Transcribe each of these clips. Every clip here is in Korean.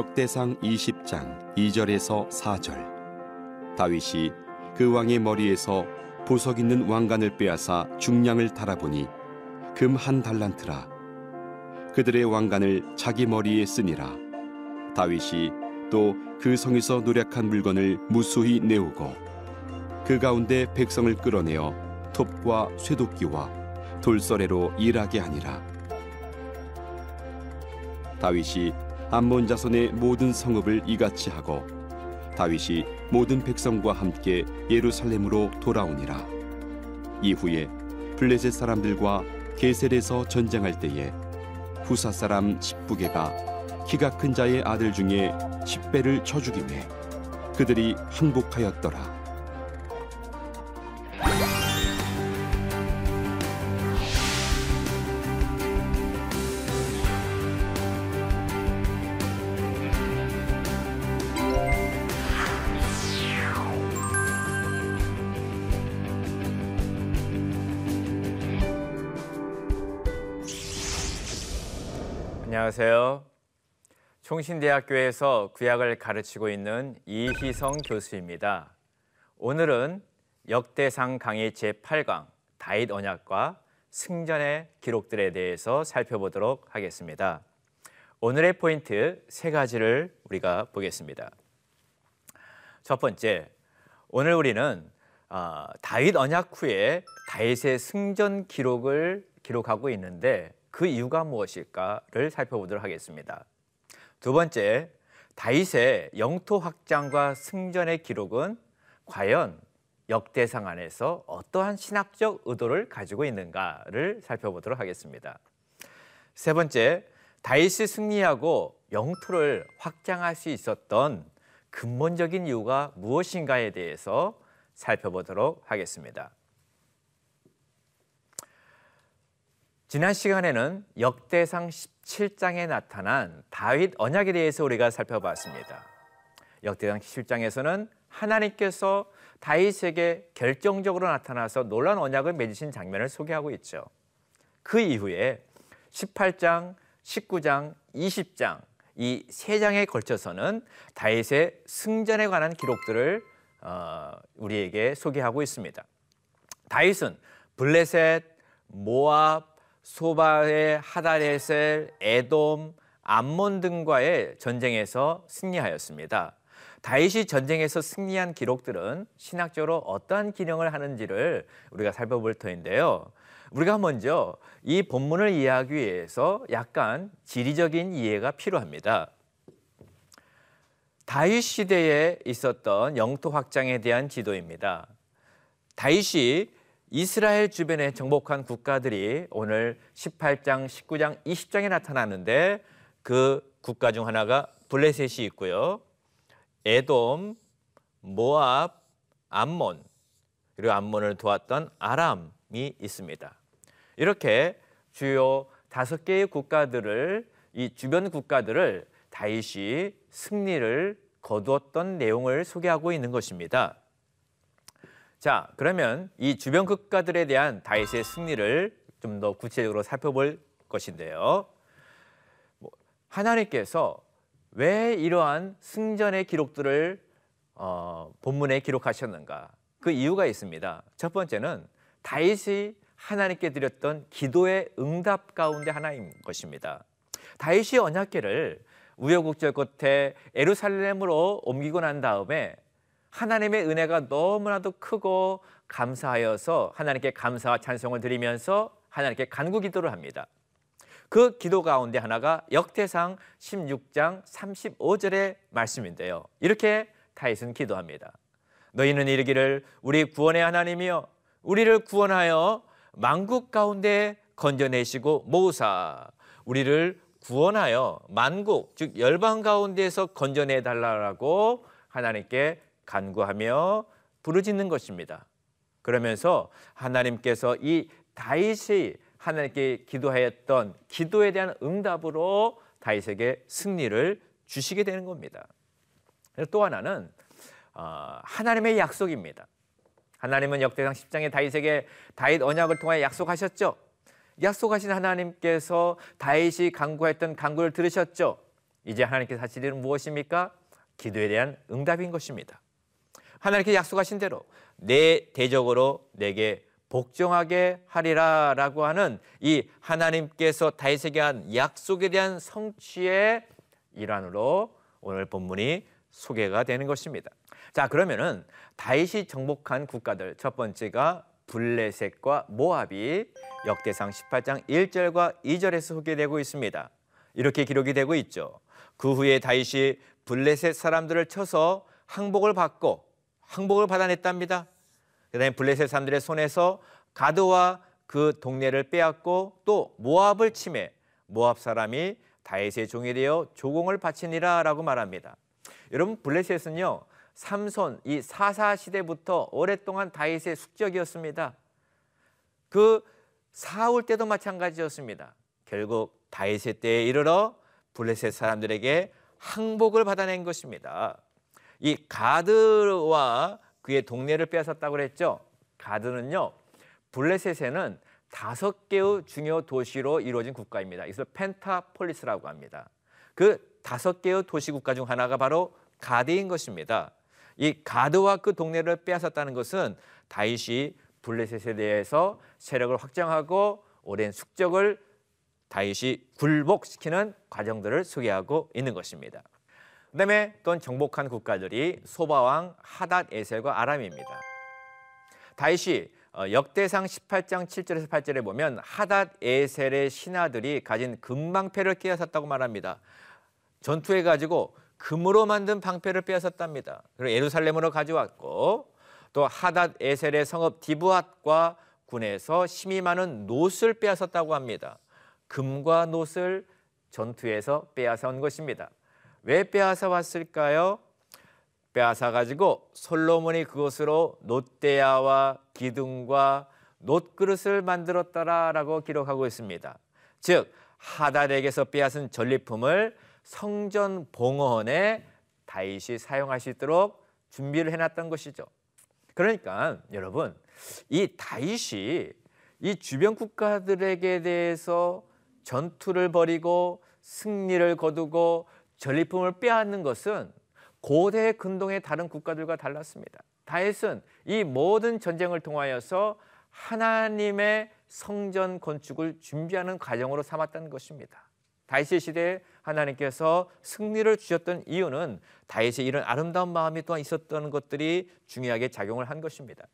역대상 20장 2절에서 4절. 다윗이 그 왕의 머리에서 보석 있는 왕관을 빼앗아 중량을 달아보니 금 한 달란트라. 그들의 왕관을 자기 머리에 쓰니라. 다윗이 또 그 성에서 노력한 물건을 무수히 내오고 그 가운데 백성을 끌어내어 톱과 쇠도끼와 돌서래로 일하게 하니라. 다윗이 암몬 자손의 모든 성읍을 이같이 하고 다윗이 모든 백성과 함께 예루살렘으로 돌아오니라. 이후에 블레셋 사람들과 게셀에서 전쟁할 때에 후사 사람 십부게가 키가 큰 자의 아들 중에 십배를 쳐 죽임에 그들이 항복하였더라 안녕하세요. 총신대학교에서 구약을 가르치고 있는 이희성 교수입니다. 오늘은 역대상 강의 제8강 다윗 언약과 승전의 기록들에 대해서 살펴보도록 하겠습니다. 오늘의 포인트 세 가지를 우리가 보겠습니다. 첫 번째, 오늘 우리는 어, 다윗 언약 후에 다윗의 승전 기록을 기록하고 있는데 그 이유가 무엇일까를 살펴보도록 하겠습니다. 두 번째, 다윗의 영토 확장과 승전의 기록은 과연 역대상 안에서 어떠한 신학적 의도를 가지고 있는가를 살펴보도록 하겠습니다. 세 번째, 다윗이 승리하고 영토를 확장할 수 있었던 근본적인 이유가 무엇인가에 대해서 살펴보도록 하겠습니다. 지난 시간에는 역대상 17장에 나타난 다윗 언약에 대해서 우리가 살펴봤습니다. 역대상 17장에서는 하나님께서 다윗에게 결정적으로 나타나서 놀란 언약을 맺으신 장면을 소개하고 있죠. 그 이후에 18장, 19장, 20장 이 세 장에 걸쳐서는 다윗의 승전에 관한 기록들을 어, 우리에게 소개하고 있습니다. 다윗은 블레셋, 모압, 소바의 하다레셀, 에돔, 암몬 등과의 전쟁에서 승리하였습니다. 다윗이 전쟁에서 승리한 기록들은 신학적으로 어떠한 기능을 하는지를 우리가 살펴볼 터인데요. 우리가 먼저 이 본문을 이해하기 위해서 약간 지리적인 이해가 필요합니다. 다윗 시대에 있었던 영토 확장에 대한 지도입니다. 다윗이 이스라엘 주변에 정복한 국가들이 오늘 18장, 19장, 20장에 나타나는데 그 국가 중 하나가 블레셋이 있고요. 에돔, 모압, 암몬, 그리고 암몬을 도왔던 아람이 있습니다. 이렇게 주요 다섯 개의 국가들을 이 주변 국가들을 다윗이 승리를 거두었던 내용을 소개하고 있는 것입니다. 자, 그러면 이 주변 국가들에 대한 다윗의 승리를 좀 더 구체적으로 살펴볼 것인데요. 뭐, 하나님께서 왜 이러한 승전의 기록들을 어, 본문에 기록하셨는가? 그 이유가 있습니다. 첫 번째는 다윗이 하나님께 드렸던 기도의 응답 가운데 하나인 것입니다. 다윗이 언약궤를 우여곡절 끝에 에루살렘으로 옮기고 난 다음에 하나님의 은혜가 너무나도 크고 감사하여서 하나님께 감사와 찬송을 드리면서 하나님께 간구 기도를 합니다. 그 기도 가운데 하나가 역대상 16장 35절의 말씀인데요. 이렇게 다윗은 기도합니다. 너희는 이르기를 우리 구원의 하나님이여 우리를 구원하여 만국 가운데 건져내시고 모으사 우리를 구원하여 만국 즉 열방 가운데에서 건져내 달라고 하나님께 간구하며 부르짖는 것입니다. 그러면서 하나님께서 이 다윗이 하나님께 기도하였던 기도에 대한 응답으로 다윗에게 승리를 주시게 되는 겁니다. 또 하나는 어, 하나님의 약속입니다. 하나님은 역대상 10장에 다윗에게 다윗 언약을 통해 약속하셨죠. 약속하신 하나님께서 다윗이 간구했던 간구를 들으셨죠. 이제 하나님께서 하실 일은 무엇입니까? 기도에 대한 응답인 것입니다. 하나님께 약속하신 대로 내 대적으로 내게 복종하게 하리라라고 하는 이 하나님께서 다윗에게 한 약속에 대한 성취의 일환으로 오늘 본문이 소개가 되는 것입니다. 자, 그러면은 다윗이 정복한 국가들 첫 번째가 블레셋과 모압이 역대상 18장 1절과 2절에서 소개되고 있습니다. 이렇게 기록이 되고 있죠. 그 후에 다윗이 블레셋 사람들을 쳐서 항복을 받고 항복을 받아냈답니다. 그다음에 블레셋 사람들의 손에서 가드와 그 동네를 빼앗고 또 모압을 침해 모압 사람이 다윗의 종이 되어 조공을 바치니라라고 말합니다. 여러분 블레셋은요 삼손 이 사사 시대부터 오랫동안 다윗의 숙적이었습니다. 그 사울 때도 마찬가지였습니다. 결국 다윗의 때에 이르러 블레셋 사람들에게 항복을 받아낸 것입니다. 이 가드와 그의 동네를 빼앗았다고 그랬죠. 가드는요. 블레셋에는 다섯 개의 중요 도시로 이루어진 국가입니다. 이것을 펜타폴리스라고 합니다. 그 다섯 개의 도시 국가 중 하나가 바로 가드인 것입니다. 이 가드와 그 동네를 빼앗았다는 것은 다윗이 블레셋에 대해서 세력을 확장하고 오랜 숙적을 다윗이 굴복시키는 과정들을 소개하고 있는 것입니다. 그다음에 또 정복한 국가들이 소바왕 하닷 에셀과 아람입니다. 다윗이 어, 역대상 18장 7절에서 8절에 보면 하닷 에셀의 신하들이 가진 금방패를 빼앗았다고 말합니다. 전투해 가지고 금으로 만든 방패를 빼앗았답니다. 그리고 예루살렘으로 가져왔고 또 하닷 에셀의 성읍 디브앗과 군에서 힘이 많은 놋을 빼앗았다고 합니다. 금과 놋을 전투에서 빼앗아 온 것입니다. 왜 빼앗아 왔을까요? 빼앗아 가지고 솔로몬이 그것으로 놋대야와 기둥과 놋그릇을 만들었다라고 기록하고 있습니다. 즉 하달에게서 빼앗은 전리품을 성전 봉헌에 다윗이 사용할 수 있도록 준비를 해놨던 것이죠. 그러니까 여러분 이 다윗이 이 주변 국가들에게 대해서 전투를 벌이고 승리를 거두고 전리품을 빼앗는 것은 고대 근동의 다른 국가들과 달랐습니다. 다윗은 이 모든 전쟁을 통하여서 하나님의 성전 건축을 준비하는 과정으로 삼았다는 것입니다. 다윗의 시대에 하나님께서 승리를 주셨던 이유는 다윗의 이런 아름다운 마음이 또한 있었던 것들이 중요하게 작용을 한 것입니다.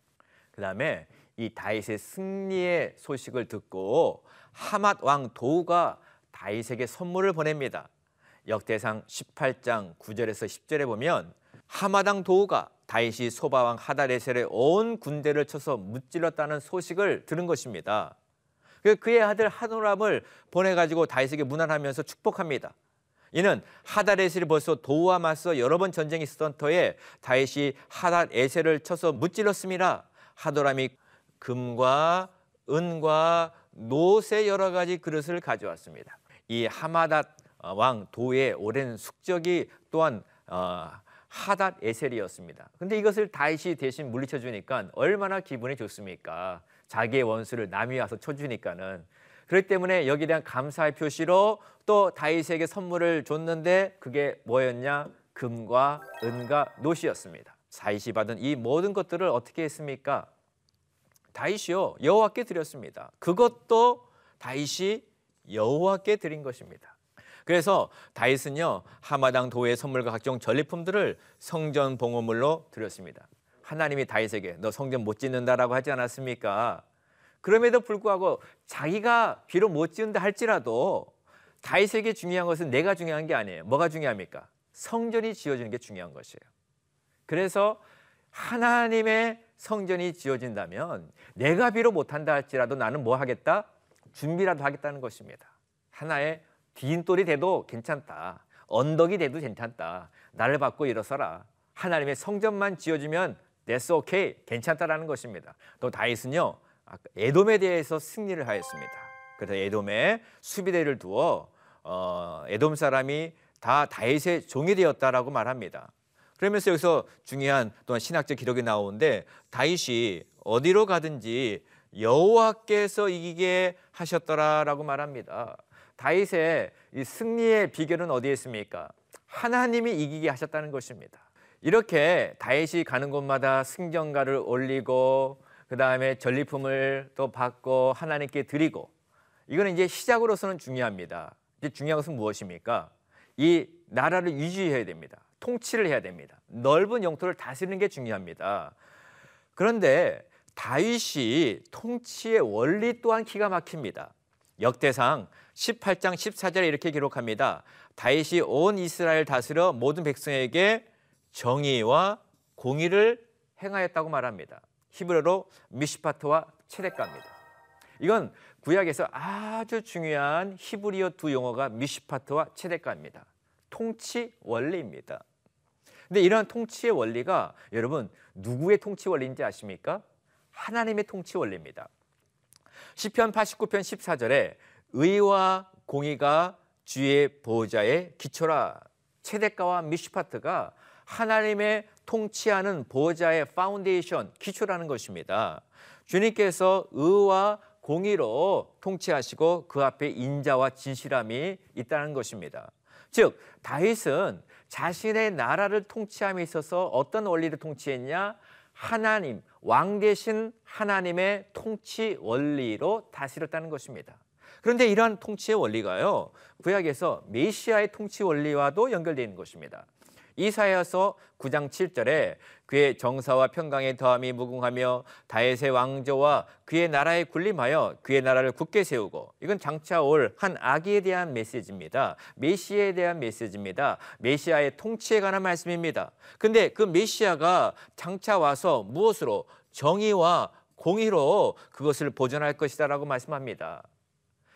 그 다음에 이 다윗의 승리의 소식을 듣고 하맛 왕 도우가 다윗에게 선물을 보냅니다. 역대상 18장 9절에서 10절에 보면 하마당 도우가 다윗이 소바왕 하다레셀의 온 군대를 쳐서 무찔렀다는 소식을 들은 것입니다. 그 그의 아들 하노람을 보내가지고 다윗에게 문안하면서 축복합니다. 이는 하다레셀이 벌써 도우와 맞서 여러 번 전쟁이 있었던 터에 다윗이 하다에셀을 쳐서 무찔렀습니다. 하도람이 금과 은과 노새 여러 가지 그릇을 가져왔습니다. 이 하마닷 어, 왕 도의 오랜 숙적이 또한 어, 하닷 에셀이었습니다. 근데 이것을 다윗이 대신 물리쳐 주니까 얼마나 기분이 좋습니까? 자기의 원수를 남이 와서 쳐 주니까는 그렇기 때문에 여기에 대한 감사의 표시로 또 다윗에게 선물을 줬는데 그게 뭐였냐? 금과 은과 노시였습니다. 다윗이 받은 이 모든 것들을 어떻게 했습니까? 다윗이요 여호와께 드렸습니다. 그것도 다윗이 여호와께 드린 것입니다. 그래서 다윗은요 하마당 도의 선물과 각종 전리품들을 성전 봉헌물로 드렸습니다. 하나님이 다윗에게 너 성전 못 짓는다라고 하지 않았습니까? 그럼에도 불구하고 자기가 비록 못 지은다 할지라도 다윗에게 중요한 것은 내가 중요한 게 아니에요. 뭐가 중요합니까? 성전이 지어지는 게 중요한 것이에요. 그래서 하나님의 성전이 지어진다면 내가 비록 못한다 할지라도 나는 뭐 하겠다? 준비라도 하겠다는 것입니다. 하나의 빈돌이 돼도 괜찮다. 언덕이 돼도 괜찮다. 나를 받고 일어서라. 하나님의 성전만 지어주면 that's okay. 괜찮다라는 것입니다. 또 다윗은요. 에돔에 대해서 승리를 하였습니다. 그래서 에돔에 수비대를 두어 어, 에돔 사람이 다 다윗의 종이 되었다라고 말합니다. 그러면서 여기서 중요한 또한 신학적 기록이 나오는데 다윗이 어디로 가든지 여호와께서 이기게 하셨더라라고 말합니다. 다윗의 이 승리의 비결은 어디에 있습니까? 하나님이 이기게 하셨다는 것입니다. 이렇게 다윗이 가는 곳마다 승전가를 올리고 그 다음에 전리품을 또 받고 하나님께 드리고 이거는 이제 시작으로서는 중요합니다. 이제 중요한 것은 무엇입니까? 이 나라를 유지해야 됩니다. 통치를 해야 됩니다. 넓은 영토를 다스리는 게 중요합니다. 그런데 다윗이 통치의 원리 또한 기가 막힙니다. 역대상 18장 14절에 이렇게 기록합니다. 다윗이 온 이스라엘 다스려 모든 백성에게 정의와 공의를 행하였다고 말합니다. 히브리어로 미시파트와 체데카입니다. 이건 구약에서 아주 중요한 히브리어 두 용어가 미시파트와 체데카입니다. 통치 원리입니다. 근데 이러한 통치의 원리가 여러분 누구의 통치 원리인지 아십니까? 하나님의 통치 원리입니다. 시편 89편 14절에 의와 공의가 주의 보좌의 기초라 체데카와 미시파트가 하나님의 통치하는 보호자의 파운데이션 기초라는 것입니다. 주님께서 의와 공의로 통치하시고 그 앞에 인자와 진실함이 있다는 것입니다. 즉 다윗은 자신의 나라를 통치함에 있어서 어떤 원리를 통치했냐? 하나님 왕 대신 하나님의 통치 원리로 다스렸다는 것입니다. 그런데 이러한 통치의 원리가요 구약에서 메시아의 통치 원리와도 연결되어 있는 것입니다. 이사야서 9장 7절에 그의 정사와 평강의 더함이 무궁하며 다윗의 왕조와 그의 나라에 군림하여 그의 나라를 굳게 세우고 이건 장차 올 한 아기에 대한 메시지입니다. 메시아에 대한 메시지입니다. 메시아의 통치에 관한 말씀입니다. 근데 그 메시아가 장차 와서 무엇으로 정의와 공의로 그것을 보존할 것이다라고 말씀합니다.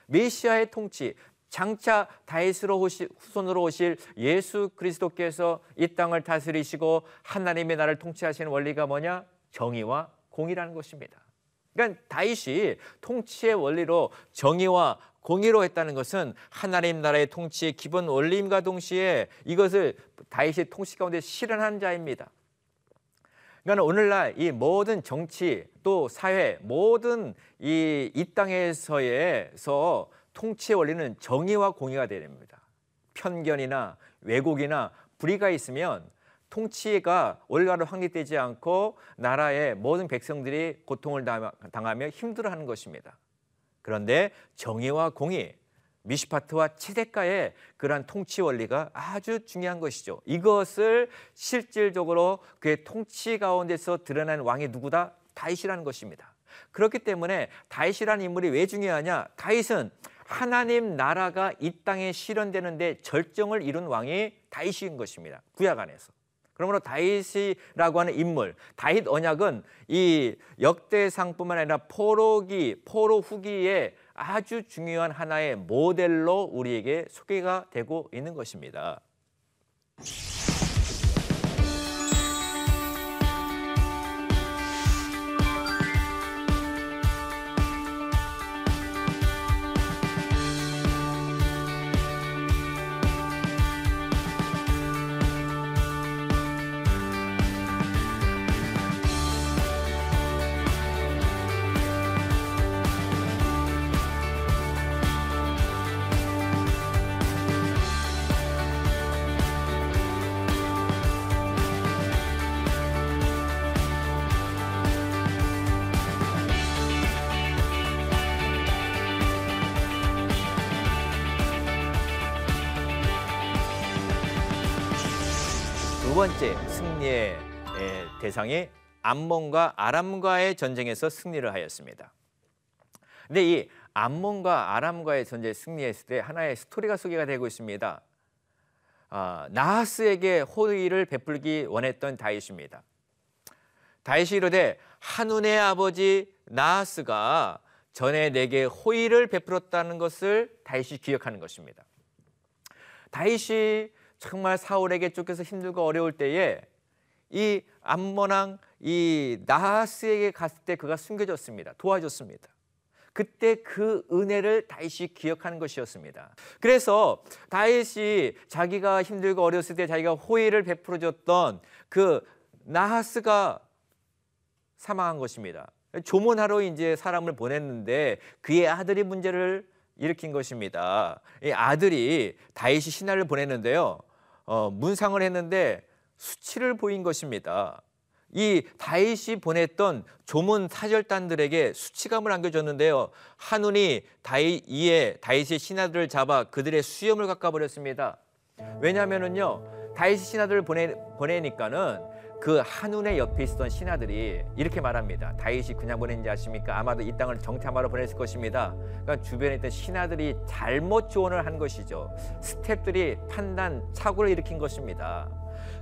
메시아의 통치, 장차 다윗으로 오실, 후손으로 오실 예수 그리스도께서 이 땅을 다스리시고 하나님의 나라를 통치하시는 원리가 뭐냐? 정의와 공의라는 것입니다. 그러니까 다윗이 통치의 원리로 정의와 공의로 했다는 것은 하나님 나라의 통치의 기본 원리임과 동시에 이것을 다윗의 통치 가운데 실현한 자입니다. 그러니까 오늘날 이 모든 정치 또 사회 모든 이, 이 땅에서에서 통치의 원리는 정의와 공의가 되야 됩니다. 편견이나 왜곡이나 불의가 있으면 통치가 올가로 확립되지 않고 나라의 모든 백성들이 고통을 당하며 힘들어하는 것입니다. 그런데 정의와 공의, 미시파트와 체대가의 그러한 통치 원리가 아주 중요한 것이죠. 이것을 실질적으로 그의 통치 가운데서 드러난 왕이 누구다? 다윗이라는 것입니다. 그렇기 때문에 다윗이라는 인물이 왜 중요하냐? 다윗은 하나님 나라가 이 땅에 실현되는데 절정을 이룬 왕이 다윗인 것입니다. 구약 안에서. 그러므로 다윗이라고 하는 인물, 다윗 언약은 이 역대상뿐만 아니라 포로기, 포로 후기에 아주 중요한 하나의 모델로 우리에게 소개가 되고 있는 것입니다. 번째 승리의 대상이 암몬과 아람과의 전쟁에서 승리를 하였습니다. 근데 이 암몬과 아람과의 전쟁에 승리했을 때 하나의 스토리가 소개가 되고 있습니다. 아, 나하스에게 호의를 베풀기 원했던 다윗입니다. 다윗이 이르되 한운의 아버지 나하스가 전에 내게 호의를 베풀었다는 것을 다윗이 기억하는 것입니다. 다윗이 정말 사울에게 쫓겨서 힘들고 어려울 때에 이 암모낭 이 나하스에게 갔을 때 그가 숨겨졌습니다. 도와줬습니다. 그때 그 은혜를 다윗이 기억하는 것이었습니다. 그래서 다윗이 자기가 힘들고 어렸을 때 자기가 호의를 베풀어 줬던 그 나하스가 사망한 것입니다. 조문하러 이제 사람을 보냈는데 그의 아들이 문제를 일으킨 것입니다. 이 아들이 다윗이 신하를 보냈는데요. 어, 문상을 했는데 수치를 보인 것입니다. 이 다윗이 보냈던 조문 사절단들에게 수치감을 안겨줬는데요. 한운이 다윗 이에 다윗의 신하들을 잡아 그들의 수염을 깎아버렸습니다. 왜냐하면은요 다윗이 신하들을 보내 보내니까는 그 한운의 옆에 있었던 신하들이 이렇게 말합니다. 다윗이 그냥 보낸지 아십니까? 아마도 이 땅을 정탐하러 보냈을 것입니다. 그러니까 주변에 있던 신하들이 잘못 조언을 한 것이죠. 스탭들이 판단 착오를 일으킨 것입니다.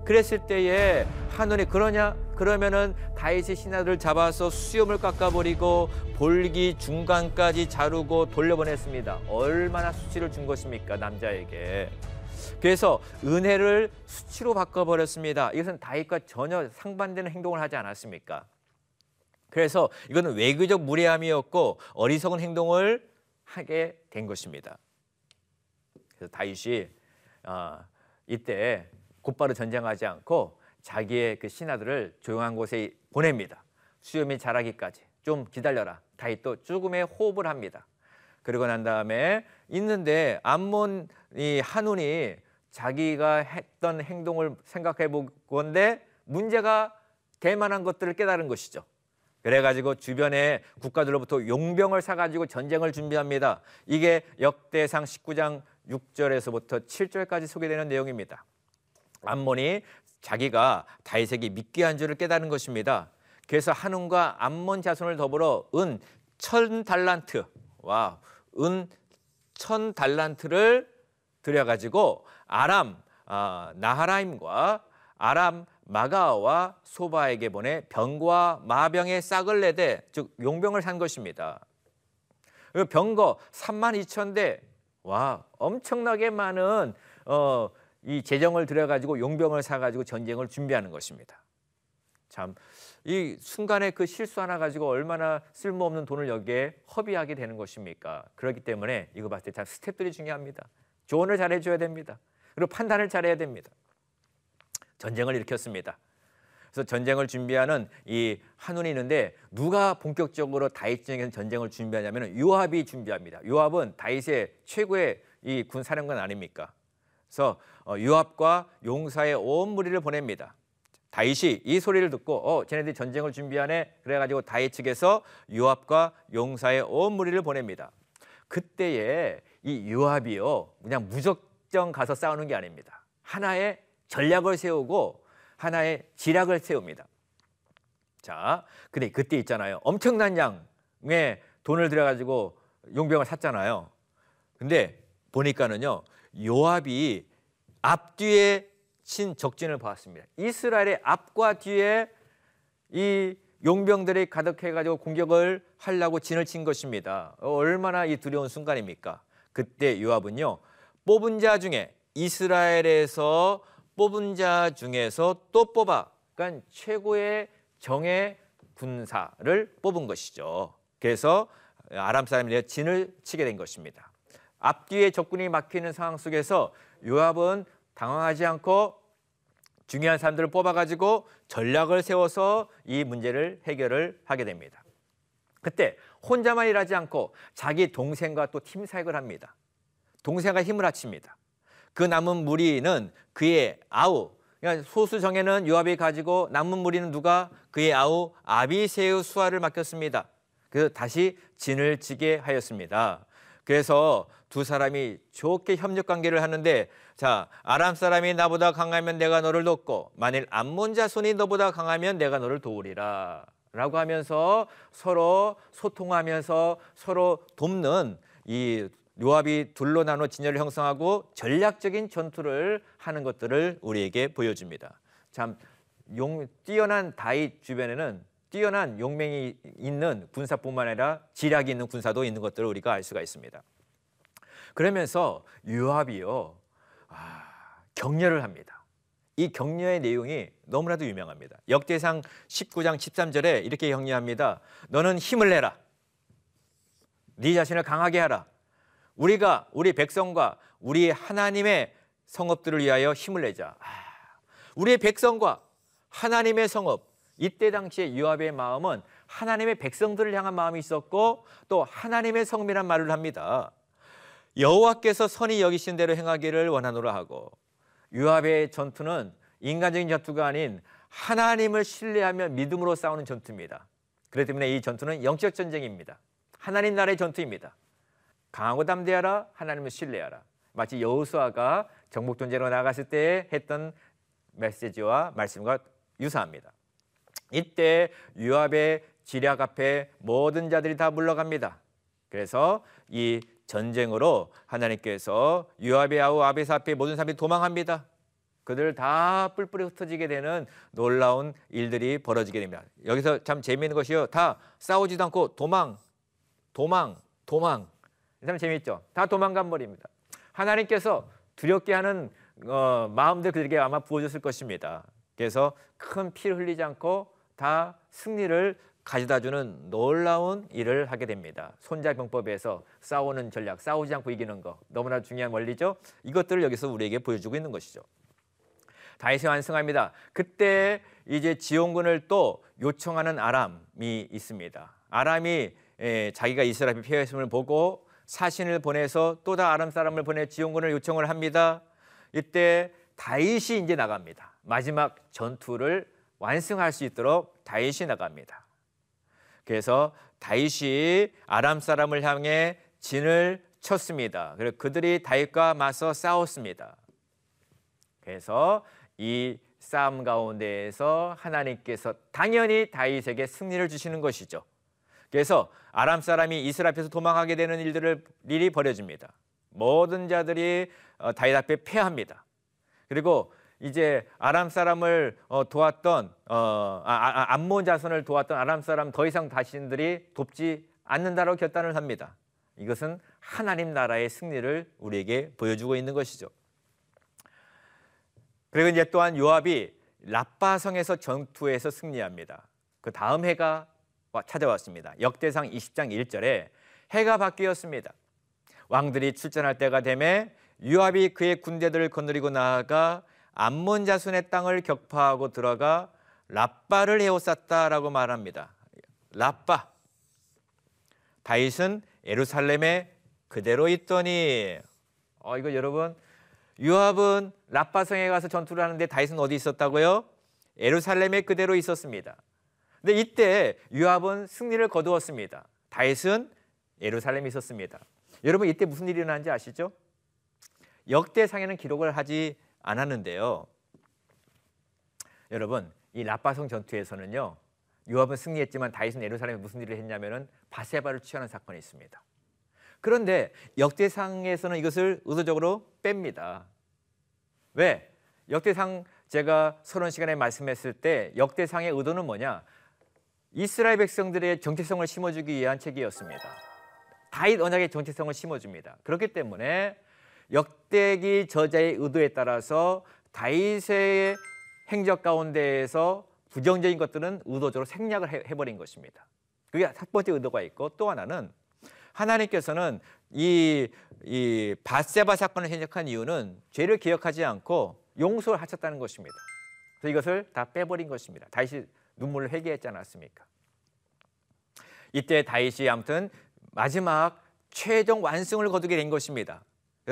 그랬을 때에 한눈이 그러냐? 그러면은 다윗의 신하들을 잡아서 수염을 깎아버리고 볼기 중간까지 자르고 돌려보냈습니다. 얼마나 수치를 준 것입니까 남자에게? 그래서 은혜를 수치로 바꿔버렸습니다. 이것은 다윗과 전혀 상반되는 행동을 하지 않았습니까? 그래서 이거는 외교적 무례함이었고 어리석은 행동을 하게 된 것입니다. 그래서 다윗이 어, 이때 곧바로 전쟁하지 않고 자기의 그 신하들을 조용한 곳에 보냅니다. 수염이 자라기까지 좀 기다려라. 다윗도 죽음의 호흡을 합니다. 그리고 난 다음에 있는데 암몬 이 한운이 자기가 했던 행동을 생각해 볼 건데 문제가 될 만한 것들을 깨달은 것이죠. 그래가지고 주변의 국가들로부터 용병을 사가지고 전쟁을 준비합니다. 이게 역대상 19장 6절에서부터 7절까지 소개되는 내용입니다. 암몬이 자기가 다윗에게 믿게 줄을 깨달은 것입니다. 그래서 한운과 암몬 자손을 더불어 은 천 달란트 와 은 천 달란트를 들여가지고 아람 아, 나하라임과 아람 마가와 소바에게 보내 병과 마병의 싹을 내되 즉 용병을 산 것입니다. 그 병거 3만 2천 대. 와 엄청나게 많은 어, 이 재정을 들여가지고 용병을 사가지고 전쟁을 준비하는 것입니다. 참, 이 순간에 그 실수 하나 가지고 얼마나 쓸모없는 돈을 여기에 허비하게 되는 것입니까? 그렇기 때문에 이거 봤을 때 참 스텝들이 중요합니다. 조언을 잘 해줘야 됩니다. 그리고 판단을 잘해야 됩니다. 전쟁을 일으켰습니다. 그래서 전쟁을 준비하는 이 한운이 있는데 누가 본격적으로 다윗 전쟁에서 전쟁을 준비하냐면 요압이 준비합니다. 요압은 다윗의 최고의 이 군 사령관 아닙니까? 그래서 어, 요압과 용사의 온 무리를 보냅니다. 다윗이 이 소리를 듣고 어 쟤네들이 전쟁을 준비하네 그래가지고 다윗 측에서 요압과 용사의 온 무리를 보냅니다. 그때에 이 요압이요 그냥 무적 정 가서 싸우는 게 아닙니다. 하나의 전략을 세우고 하나의 지략을 세웁니다. 자, 근데 그때 있잖아요. 엄청난 양의 돈을 들여가지고 용병을 샀잖아요. 근데 보니까는요 요압이 앞뒤에 친 적진을 보았습니다. 이스라엘의 앞과 뒤에 이 용병들이 가득해가지고 공격을 하려고 진을 친 것입니다. 얼마나 이 두려운 순간입니까? 그때 요압은요 뽑은 자 중에 이스라엘에서 뽑은 자 중에서 또 뽑아 그러니까 최고의 정예 군사를 뽑은 것이죠. 그래서 아람 사람들이 진을 치게 된 것입니다. 앞뒤에 적군이 막히는 상황 속에서 요압은 당황하지 않고 중요한 사람들을 뽑아가지고 전략을 세워서 이 문제를 해결을 하게 됩니다. 그때 혼자만 일하지 않고 자기 동생과 또 팀 사역을 합니다. 동생과 힘을 합칩니다. 그 남은 무리는 그의 아우, 그러니까 소수 정예는 요압이 가지고 남은 무리는 누가 그의 아우 아비세우 수아를 맡겼습니다. 그 다시 진을 치게 하였습니다. 그래서 두 사람이 좋게 협력 관계를 하는데 자 아람 사람이 나보다 강하면 내가 너를 돕고 만일 암몬 자손이 너보다 강하면 내가 너를 도우리라 라고 하면서 서로 소통하면서 서로 돕는 이 요압이 둘로 나눠 진열을 형성하고 전략적인 전투를 하는 것들을 우리에게 보여줍니다. 참 용, 뛰어난 다윗 주변에는 뛰어난 용맹이 있는 군사뿐만 아니라 지략이 있는 군사도 있는 것들을 우리가 알 수가 있습니다. 그러면서 요압이요 아, 격려를 합니다. 이 격려의 내용이 너무나도 유명합니다. 역대상 19장 13절에 이렇게 격려합니다. 너는 힘을 내라. 네 자신을 강하게 하라. 우리가 우리 백성과 우리 하나님의 성읍들을 위하여 힘을 내자. 아, 우리의 백성과 하나님의 성읍. 이때 당시에 요압의 마음은 하나님의 백성들을 향한 마음이 있었고 또 하나님의 성이란 말을 합니다. 여호와께서 선이 여기신 대로 행하기를 원하노라 하고 유압의 전투는 인간적인 전투가 아닌 하나님을 신뢰하며 믿음으로 싸우는 전투입니다. 그렇기 때문에 이 전투는 영적 전쟁입니다. 하나님 나라의 전투입니다. 강하고 담대하라 하나님을 신뢰하라. 마치 여호수아가 정복 전쟁으로 나갔을 때 했던 메시지와 말씀과 유사합니다. 이때 유압의 지략 앞에 모든 자들이 다 물러갑니다. 그래서 이 전쟁으로 하나님께서 유압의 아우 아베사 앞에 모든 사람이 도망합니다. 그들 다 뿔뿔이 흩어지게 되는 놀라운 일들이 벌어지게 됩니다. 여기서 참 재미있는 것이요. 다 싸우지도 않고 도망, 도망, 도망. 참 재미있죠. 다 도망간 버립니다. 하나님께서 두렵게 하는 어, 마음들 그들에게 아마 부어줬을 것입니다. 그래서 큰 피를 흘리지 않고 다 승리를 가져다주는 놀라운 일을 하게 됩니다. 손자병법에서 싸우는 전략, 싸우지 않고 이기는 거 너무나 중요한 원리죠. 이것들을 여기서 우리에게 보여주고 있는 것이죠. 다윗이 완성합니다. 그때 이제 지원군을 또 요청하는 아람이 있습니다. 아람이 에, 자기가 이스라엘 피했음을 보고 사신을 보내서 또 다 아람 사람을 보내 지원군을 요청을 합니다. 이때 다윗이 이제 나갑니다. 마지막 전투를 완성할 수 있도록 다윗이 나갑니다. 그래서 다윗이 아람 사람을 향해 진을 쳤습니다. 그리고 그들이 다윗과 맞서 싸웠습니다. 그래서 이 싸움 가운데에서 하나님께서 당연히 다윗에게 승리를 주시는 것이죠. 그래서 아람 사람이 이스라엘 앞에서 도망하게 되는 일들을 일이 벌어집니다. 모든 자들이 어, 다윗 앞에 패합니다. 그리고 이제 아람 사람을 어, 도왔던 어, 아, 아, 아, 암몬 자손을 도왔던 아람 사람 더 이상 자신들이 돕지 않는다고 결단을 합니다. 이것은 하나님 나라의 승리를 우리에게 보여주고 있는 것이죠. 그리고 이제 또한 요압이 라빠 성에서 전투에서 승리합니다. 그 다음 해가 찾아왔습니다. 역대상 20장 1절에 해가 바뀌었습니다. 왕들이 출전할 때가 되매 유압이 그의 군대들을 거느리고 나아가 암몬 자손의 땅을 격파하고 들어가 라빠를 에워쌌다라고 말합니다. 라빠. 다윗은 에루살렘에 그대로 있더니 어 이거 여러분 유압은 라빠성에 가서 전투를 하는데 다윗은 어디 있었다고요? 에루살렘에 그대로 있었습니다. 근데 이때 유압은 승리를 거두었습니다. 다윗은 예루살렘에 있었습니다. 여러분 이때 무슨 일이 일어난지 아시죠? 역대상에는 기록을 하지 않았는데요. 여러분 이 라빠성 전투에서는요. 유압은 승리했지만 다윗은 예루살렘에 무슨 일을 했냐면은 바세바를 취하는 사건이 있습니다. 그런데 역대상에서는 이것을 의도적으로 뺍니다. 왜? 역대상 제가 서론 시간에 말씀했을 때 역대상의 의도는 뭐냐? 이스라엘 백성들의 정체성을 심어주기 위한 책이었습니다. 다윗 언약의 정체성을 심어줍니다. 그렇기 때문에 역대기 저자의 의도에 따라서 다윗의 행적 가운데에서 부정적인 것들은 의도적으로 생략을 해버린 것입니다. 그게 첫 번째 의도가 있고 또 하나는 하나님께서는 이, 이 바세바 사건을 해석한 이유는 죄를 기억하지 않고 용서를 하셨다는 것입니다. 그래서 이것을 다 빼버린 것입니다. 다윗이 눈물을 회개했지 않았습니까? 이때 다윗이 아무튼 마지막 최종 완성을 거두게 된 것입니다.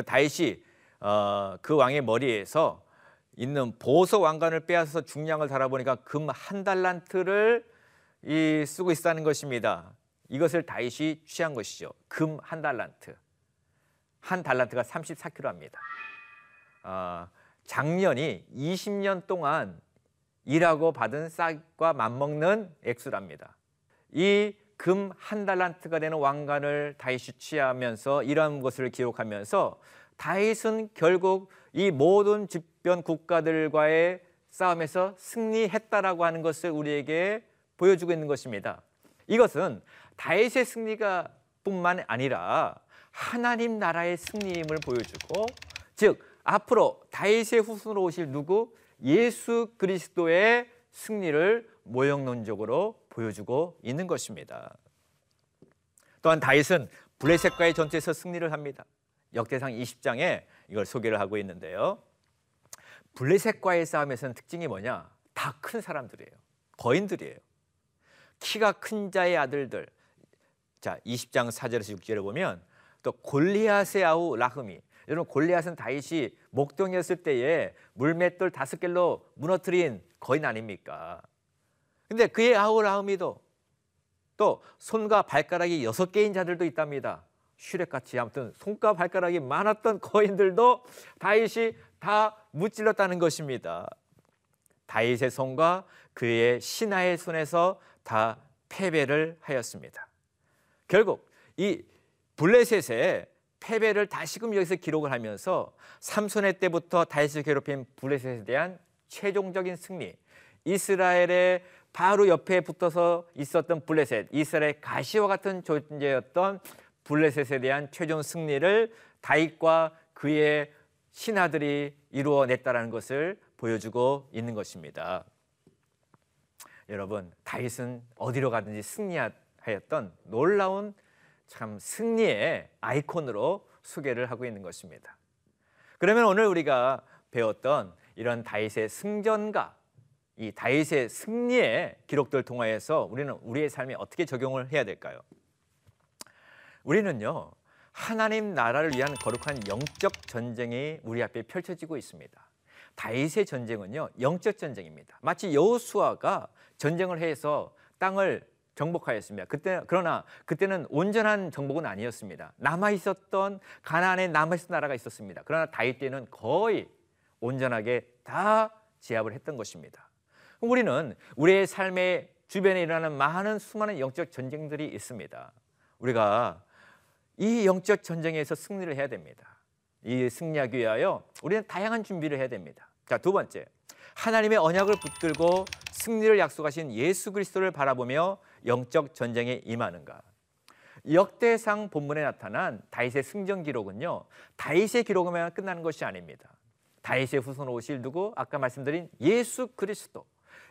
다윗이 어, 그 왕의 머리에서 있는 보석 왕관을 빼앗아서 중량을 달아보니까 금 한 달란트를 이 쓰고 있다는 것입니다. 이것을 다윗이 취한 것이죠. 금 한 달란트. 한 달란트가 34kg입니다. 어, 작년이 20년 동안 일하고 받은 싹과 맞먹는 액수랍니다. 이 금 한 달란트가 되는 왕관을 다윗이 취하면서 이러한 것을 기록하면서 다윗은 결국 이 모든 주변 국가들과의 싸움에서 승리했다라고 하는 것을 우리에게 보여주고 있는 것입니다. 이것은 다윗의 승리가 뿐만 아니라 하나님 나라의 승리임을 보여주고 즉 앞으로 다윗의 후손으로 오실 누구 예수 그리스도의 승리를 모형론적으로 보여주고 있는 것입니다. 또한 다윗은 블레셋과의 전투에서 승리를 합니다. 역대상 20장에 이걸 소개를 하고 있는데요. 블레셋과의 싸움에서는 특징이 뭐냐? 다 큰 사람들이에요. 거인들이에요. 키가 큰 자의 아들들. 자, 20장 4절에서 6절에 보면 또 골리앗의 아우 라흠이 여러분 골리앗은 다윗이 목동이었을 때에 물맷돌 다섯 개로 무너뜨린 거인 아닙니까? 근데 그의 아우 라흠이도 또 손과 발가락이 여섯 개인 자들도 있답니다. 슈렉같이 아무튼 손과 발가락이 많았던 거인들도 다윗이 다 무찔렀다는 것입니다. 다윗의 손과 그의 신하의 손에서 다 패배를 하였습니다. 결국 이 블레셋의 패배를 다시금 여기서 기록을 하면서 삼손의 때부터 다윗을 괴롭힌 블레셋에 대한 최종적인 승리, 이스라엘의 바로 옆에 붙어서 있었던 블레셋, 이스라엘 가시와 같은 존재였던 블레셋에 대한 최종 승리를 다윗과 그의 신하들이 이루어냈다라는 것을 보여주고 있는 것입니다. 여러분, 다윗은 어디로 가든지 승리하였던 놀라운 참 승리의 아이콘으로 소개를 하고 있는 것입니다. 그러면 오늘 우리가 배웠던 이런 다윗의 승전가, 이 다윗의 승리의 기록들 통하여서 우리는 우리의 삶에 어떻게 적용을 해야 될까요? 우리는요 하나님 나라를 위한 거룩한 영적 전쟁이 우리 앞에 펼쳐지고 있습니다. 다윗의 전쟁은요 영적 전쟁입니다. 마치 여호수아가 전쟁을 해서 땅을 정복하였습니다. 그때 그러나 그때는 온전한 정복은 아니었습니다. 남아 있었던 가나안에 남아 있었던 나라가 있었습니다. 그러나 다윗 때는 거의 온전하게 다 제압을 했던 것입니다. 우리는 우리의 삶의 주변에 일어나는 많은 수많은 영적 전쟁들이 있습니다. 우리가 이 영적 전쟁에서 승리를 해야 됩니다. 이 승리하기 위하여 우리는 다양한 준비를 해야 됩니다. 자, 두 번째. 하나님의 언약을 붙들고 승리를 약속하신 예수 그리스도를 바라보며 영적 전쟁에 임하는가? 역대상 본문에 나타난 다윗의 승전 기록은요. 다윗의 기록으로 끝나는 것이 아닙니다. 다윗의 후손 오실 누구? 아까 말씀드린 예수 그리스도.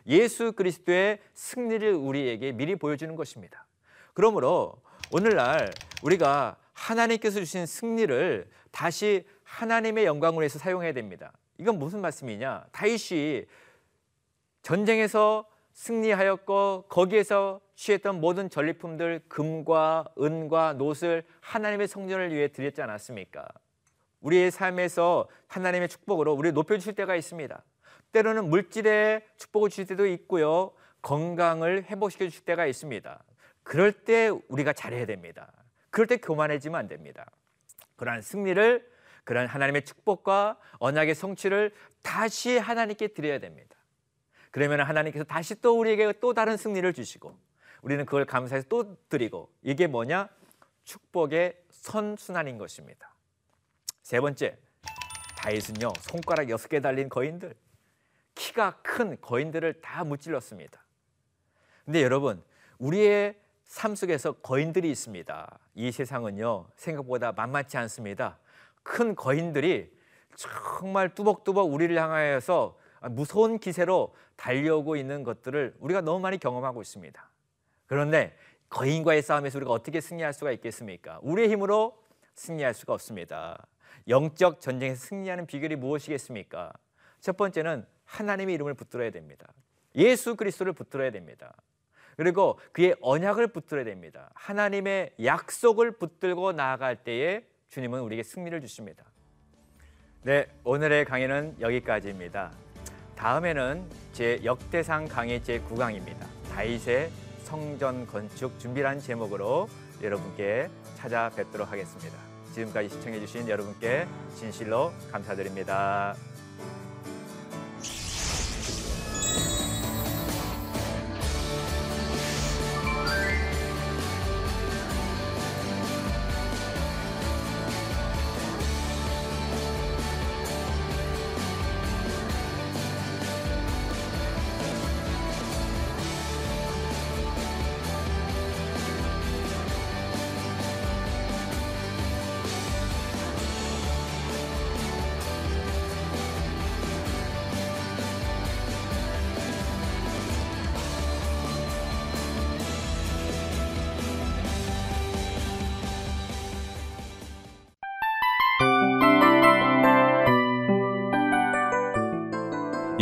예수 그리스도의 승리를 우리에게 미리 보여주는 것입니다. 그러므로 오늘날 우리가 하나님께서 주신 승리를 다시 하나님의 영광으로 해서 사용해야 됩니다. 이건 무슨 말씀이냐? 다윗이 전쟁에서 승리하였고 거기에서 취했던 모든 전리품들 금과 은과 노을 하나님의 성전을 위해 드렸지 않았습니까? 우리의 삶에서 하나님의 축복으로 우리 높여 주실 때가 있습니다. 때로는 물질의 축복을 주실 때도 있고요. 건강을 회복시켜 주실 때가 있습니다. 그럴 때 우리가 잘해야 됩니다. 그럴 때 교만해지면 안 됩니다. 그러한 승리를 그런 하나님의 축복과 언약의 성취를 다시 하나님께 드려야 됩니다. 그러면 하나님께서 다시 또 우리에게 또 다른 승리를 주시고 우리는 그걸 감사해서 또 드리고 이게 뭐냐? 축복의 선순환인 것입니다. 세 번째, 다윗은요 손가락 여섯 개 달린 거인들, 키가 큰 거인들을 다 무찔렀습니다. 근데 여러분, 우리의 삶 속에서 거인들이 있습니다. 이 세상은요 생각보다 만만치 않습니다. 큰 거인들이 정말 뚜벅뚜벅 우리를 향하여서 무서운 기세로 달려오고 있는 것들을 우리가 너무 많이 경험하고 있습니다. 그런데 거인과의 싸움에서 우리가 어떻게 승리할 수가 있겠습니까? 우리의 힘으로 승리할 수가 없습니다. 영적 전쟁에서 승리하는 비결이 무엇이겠습니까? 첫 번째는 하나님의 이름을 붙들어야 됩니다. 예수 그리스도를 붙들어야 됩니다. 그리고 그의 언약을 붙들어야 됩니다. 하나님의 약속을 붙들고 나아갈 때에 주님은 우리에게 승리를 주십니다. 네, 오늘의 강의는 여기까지입니다. 다음에는 제 역대상 강의 제 9강입니다. 다윗의 성전 건축 준비란 제목으로 여러분께 찾아뵙도록 하겠습니다. 지금까지 시청해 주신 여러분께 진실로 감사드립니다.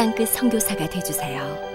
땅끝 선교사가 되주세요.